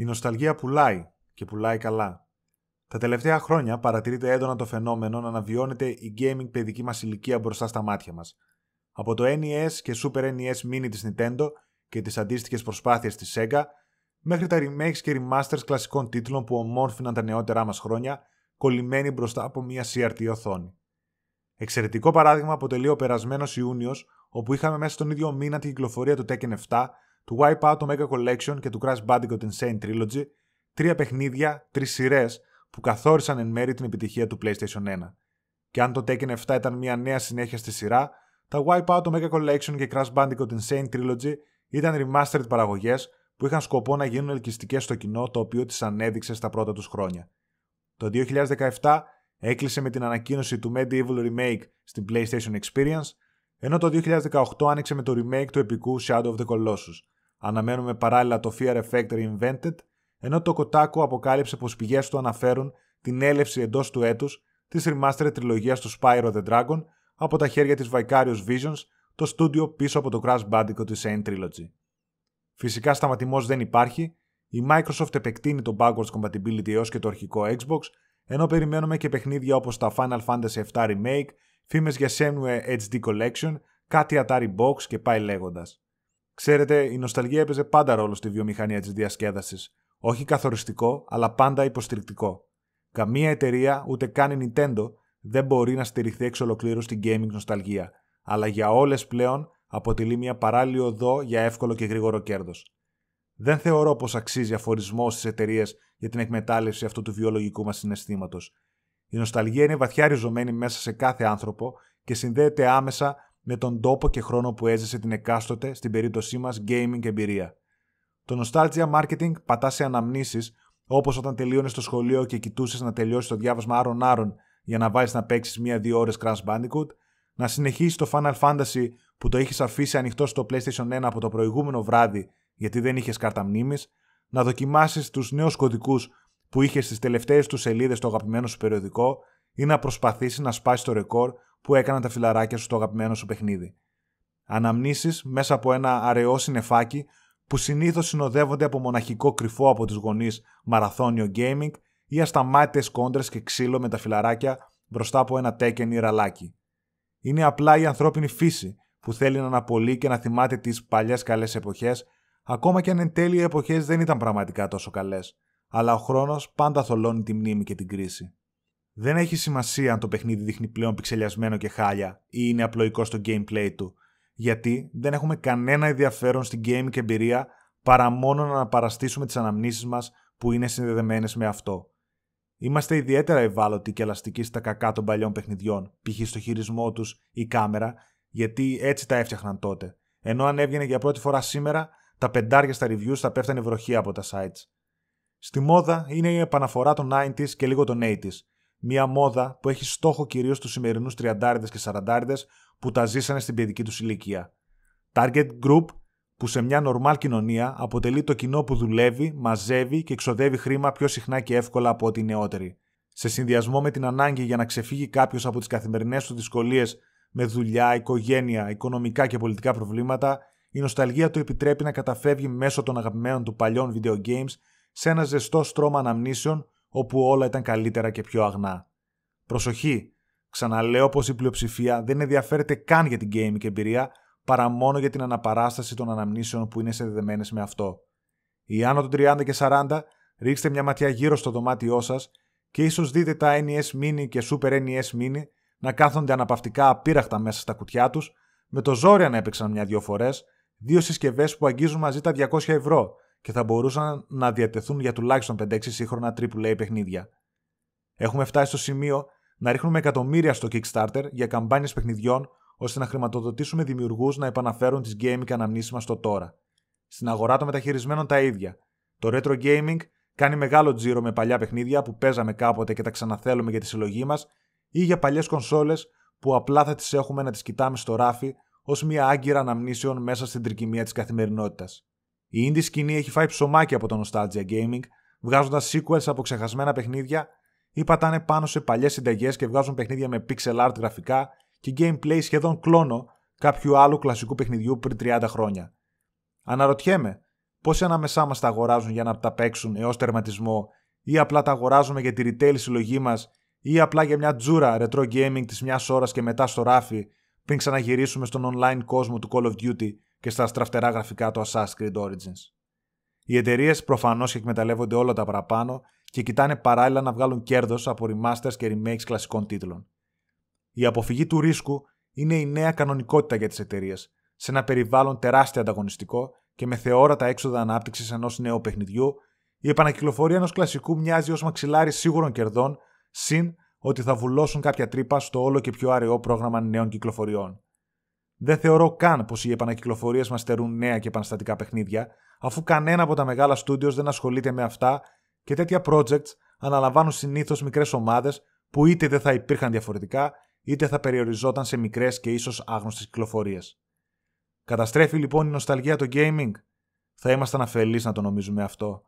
Η νοσταλγία πουλάει και πουλάει καλά. Τα τελευταία χρόνια παρατηρείται έντονα το φαινόμενο να αναβιώνεται η gaming παιδική μας ηλικία μπροστά στα μάτια μας. Από το NES και Super NES Mini της Nintendo και τις αντίστοιχες προσπάθειες της Sega, μέχρι τα remakes και remasters κλασικών τίτλων που ομόρφιναν τα νεότερά μας χρόνια, κολλημένοι μπροστά από μια CRT οθόνη. Εξαιρετικό παράδειγμα αποτελεί ο περασμένος Ιούνιος, όπου είχαμε μέσα στον ίδιο μήνα την κυκλοφορία του Tekken 7, του Wipeout Omega Collection και του Crash Bandicoot Insane Trilogy, τρία παιχνίδια, τρεις σειρές που καθόρισαν εν μέρη την επιτυχία του PlayStation 1. Και αν το Tekken 7 ήταν μια νέα συνέχεια στη σειρά, τα Wipeout Omega Collection και Crash Bandicoot Insane Trilogy ήταν remastered παραγωγές που είχαν σκοπό να γίνουν ελκυστικές στο κοινό το οποίο τις ανέδειξε στα πρώτα τους χρόνια. Το 2017 έκλεισε με την ανακοίνωση του Medieval Remake στην PlayStation Experience, ενώ το 2018 άνοιξε με το remake του επικού Shadow of the Colossus. Αναμένουμε παράλληλα το Fear Effect Reinvented, ενώ το Kotaku αποκάλυψε πως πηγές του αναφέρουν την έλευση εντός του έτους της remastered τριλογίας του Spyro the Dragon από τα χέρια της Vicarious Visions, το στούντιο πίσω από το Crash Bandicoot της Saint Trilogy. Φυσικά σταματημός δεν υπάρχει, η Microsoft επεκτείνει το backwards compatibility έως και το αρχικό Xbox, ενώ περιμένουμε και παιχνίδια όπως τα Final Fantasy VII Remake, φήμες για Semue HD Collection, κάτι Atari Box και πάει λέγοντας. Ξέρετε, η νοσταλγία έπαιζε πάντα ρόλο στη βιομηχανία της διασκέδασης. Όχι καθοριστικό, αλλά πάντα υποστηρικτικό. Καμία εταιρεία, ούτε καν η Nintendo, δεν μπορεί να στηριχθεί εξ ολοκλήρου στην gaming νοσταλγία, αλλά για όλες πλέον αποτελεί μια παράλληλη οδό για εύκολο και γρήγορο κέρδος. Δεν θεωρώ πως αξίζει αφορισμό στις εταιρείες για την εκμετάλλευση αυτού του βιολογικού μας συναισθήματος. Η νοσταλγία είναι βαθιά ριζωμένη μέσα σε κάθε άνθρωπο και συνδέεται άμεσα με τον τόπο και χρόνο που έζησε την εκάστοτε, στην περίπτωσή μας, gaming εμπειρία. Το nostalgia marketing πατά σε αναμνήσεις, όπως όταν τελείωνες στο σχολείο και κοιτούσες να τελειώσει το διάβασμα άρων-άρων για να βάλεις να παίξεις μία-δύο ώρες Crash Bandicoot, να συνεχίσεις το Final Fantasy που το είχες αφήσει ανοιχτό στο PlayStation 1 από το προηγούμενο βράδυ γιατί δεν είχες κάρτα μνήμης, να δοκιμάσεις τους νέους κωδικούς που είχες στις τελευταίες τους σελίδες στο αγαπημένο σου περιοδικό ή να προσπαθήσεις να σπάσεις το ρεκόρ που έκαναν τα φιλαράκια σου στο αγαπημένο σου παιχνίδι. Αναμνήσεις μέσα από ένα αραιό συνεφάκι που συνήθως συνοδεύονται από μοναχικό κρυφό από τους γονείς μαραθώνιο gaming ή ασταμάτητες κόντρες και ξύλο με τα φιλαράκια μπροστά από ένα τέκεν ή ραλάκι. Είναι απλά η ανθρώπινη φύση που θέλει να αναπολύει και να θυμάται τις παλιές καλές εποχές, ακόμα και αν εν τέλει οι εποχές δεν ήταν πραγματικά τόσο καλές, αλλά ο χρόνος πάντα θολώνει τη μνήμη και την κρίση. Δεν έχει σημασία αν το παιχνίδι δείχνει πλέον πιξελιασμένο και χάλια ή είναι απλοϊκό στο gameplay του, γιατί δεν έχουμε κανένα ενδιαφέρον στην gaming εμπειρία παρά μόνο να αναπαραστήσουμε τις αναμνήσεις μας που είναι συνδεδεμένες με αυτό. Είμαστε ιδιαίτερα ευάλωτοι και ελαστικοί στα κακά των παλιών παιχνιδιών, π.χ. στο χειρισμό τους ή κάμερα, γιατί έτσι τα έφτιαχναν τότε. Ενώ αν έβγαινε για πρώτη φορά σήμερα, τα πεντάρια στα reviews θα πέφτανε βροχή από τα sites. Στη μόδα είναι η επαναφορά των 90s και λίγο των 80s, μια μόδα που έχει στόχο κυρίως τους σημερινούς τριαντάριδες και σαραντάριδες που τα ζήσανε στην παιδική τους ηλικία. Target Group που σε μια νορμάλ κοινωνία αποτελεί το κοινό που δουλεύει, μαζεύει και εξοδεύει χρήμα πιο συχνά και εύκολα από ό,τι οι νεότεροι. Σε συνδυασμό με την ανάγκη για να ξεφύγει κάποιος από τις καθημερινές του δυσκολίες με δουλειά, οικογένεια, οικονομικά και πολιτικά προβλήματα, η νοσταλγία του επιτρέπει να καταφεύγει μέσω των αγαπημένων του παλιών video games σε ένα ζεστό στρώμα αναμνήσεων όπου όλα ήταν καλύτερα και πιο αγνά. Προσοχή! Ξαναλέω πως η πλειοψηφία δεν ενδιαφέρεται καν για την gaming εμπειρία παρά μόνο για την αναπαράσταση των αναμνήσεων που είναι συνδεδεμένες με αυτό. Οι άνω των 30 και 40, ρίξτε μια ματιά γύρω στο δωμάτιό σας και ίσως δείτε τα NES Mini και Super NES Mini να κάθονται αναπαυτικά απείραχτα μέσα στα κουτιά τους, με το ζόρι να έπαιξαν μια-δυο φορές, δύο συσκευές που αγγίζουν μαζί τα 200 ευρώ και θα μπορούσαν να διατεθούν για τουλάχιστον 5-6 σύγχρονα AAA παιχνίδια. Έχουμε φτάσει στο σημείο να ρίχνουμε εκατομμύρια στο Kickstarter για καμπάνιες παιχνιδιών ώστε να χρηματοδοτήσουμε δημιουργούς να επαναφέρουν τις gaming αναμνήσεις μας στο τώρα. Στην αγορά των μεταχειρισμένων τα ίδια. Το retro gaming κάνει μεγάλο τζίρο με παλιά παιχνίδια που παίζαμε κάποτε και τα ξαναθέλουμε για τη συλλογή μας ή για παλιές κονσόλες που απλά θα τις έχουμε να τις κοιτάμε στο ράφι ως μια άγκυρα αναμνήσεων μέσα στην τρικυμία της καθημερινότητας. Η indie σκηνή έχει φάει ψωμάκι από το Nostalgia Gaming, βγάζοντας sequels από ξεχασμένα παιχνίδια ή πατάνε πάνω σε παλιές συνταγές και βγάζουν παιχνίδια με pixel art γραφικά και gameplay σχεδόν κλόνο κάποιου άλλου κλασικού παιχνιδιού πριν 30 χρόνια. Αναρωτιέμαι, πόσοι ανάμεσά μας τα αγοράζουν για να τα παίξουν έως τερματισμό, ή απλά τα αγοράζουμε για τη retail συλλογή μας, ή απλά για μια τζούρα retro gaming της μιας ώρας και μετά στο ράφι, πριν ξαναγυρίσουμε στον online κόσμο του Call of Duty και στα στραφτερά γραφικά του Assassin's Creed Origins. Οι εταιρείες προφανώς και εκμεταλλεύονται όλα τα παραπάνω και κοιτάνε παράλληλα να βγάλουν κέρδος από remasters και remakes κλασικών τίτλων. Η αποφυγή του ρίσκου είναι η νέα κανονικότητα για τις εταιρείες, σε ένα περιβάλλον τεράστια ανταγωνιστικό και με θεόρατα έξοδα ανάπτυξης ενός νέου παιχνιδιού, η επανακυκλοφορία ενός κλασικού μοιάζει ως μαξιλάρι σίγουρων κερδών, συν ότι θα βουλώσουν κάποια τρύπα στο όλο και πιο αραιό πρόγραμμα νέων κυκλοφοριών. Δεν θεωρώ καν πως οι επανακυκλοφορίες μας στερούν νέα και επαναστατικά παιχνίδια, αφού κανένα από τα μεγάλα στούντιο δεν ασχολείται με αυτά και τέτοια projects αναλαμβάνουν συνήθως μικρές ομάδες που είτε δεν θα υπήρχαν διαφορετικά, είτε θα περιοριζόταν σε μικρές και ίσως άγνωστες κυκλοφορίες. Καταστρέφει λοιπόν η νοσταλγία το gaming. Θα ήμασταν αφελείς να το νομίζουμε αυτό.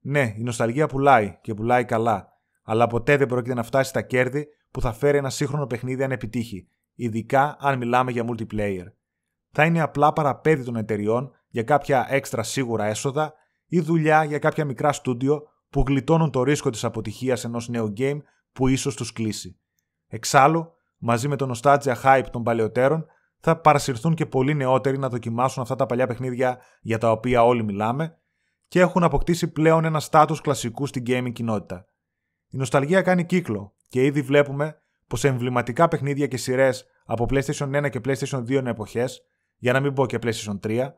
Ναι, η νοσταλγία πουλάει και πουλάει καλά, αλλά ποτέ δεν πρόκειται να φτάσει στα κέρδη που θα φέρει ένα σύγχρονο παιχνίδι αν επιτύχει, ειδικά αν μιλάμε για multiplayer. Θα είναι απλά παραπέδι των εταιριών για κάποια έξτρα σίγουρα έσοδα ή δουλειά για κάποια μικρά στούντιο που γλιτώνουν το ρίσκο της αποτυχίας ενός νέου game που ίσως τους κλείσει. Εξάλλου, μαζί με το nostalgia hype των παλαιότερων, θα παρασυρθούν και πολλοί νεότεροι να δοκιμάσουν αυτά τα παλιά παιχνίδια για τα οποία όλοι μιλάμε και έχουν αποκτήσει πλέον ένα στάτους κλασικού στην gaming κοινότητα. Η νοσταλγία κάνει κύκλο και ήδη βλέπουμε πως εμβληματικά παιχνίδια και σειρές από PlayStation 1 και PlayStation 2 εποχές, για να μην πω και PlayStation 3,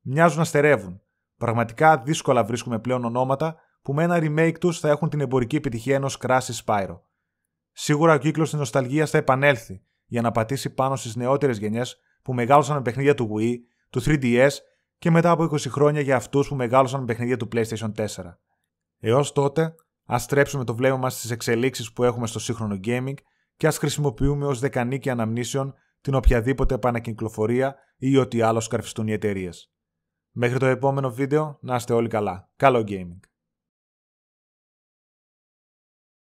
μοιάζουν να στερεύουν. Πραγματικά δύσκολα βρίσκουμε πλέον ονόματα που με ένα remake τους θα έχουν την εμπορική επιτυχία ενός Crash Spyro. Σίγουρα ο κύκλος της νοσταλγίας θα επανέλθει για να πατήσει πάνω στις νεότερες γενιές που μεγάλωσαν με παιχνίδια του Wii, του 3DS και μετά από 20 χρόνια για αυτούς που μεγάλωσαν με παιχνίδια του PlayStation 4. Έως τότε, ας στρέψουμε το βλέμμα μας στις εξελίξεις που έχουμε στο σύγχρονο gaming και ας χρησιμοποιούμε ως δεκανίκη αναμνήσεων την οποιαδήποτε επανακυκλοφορία ή ό,τι άλλο σκαρφιστούν οι εταιρείες. Μέχρι το επόμενο βίντεο, να είστε όλοι καλά. Καλό gaming!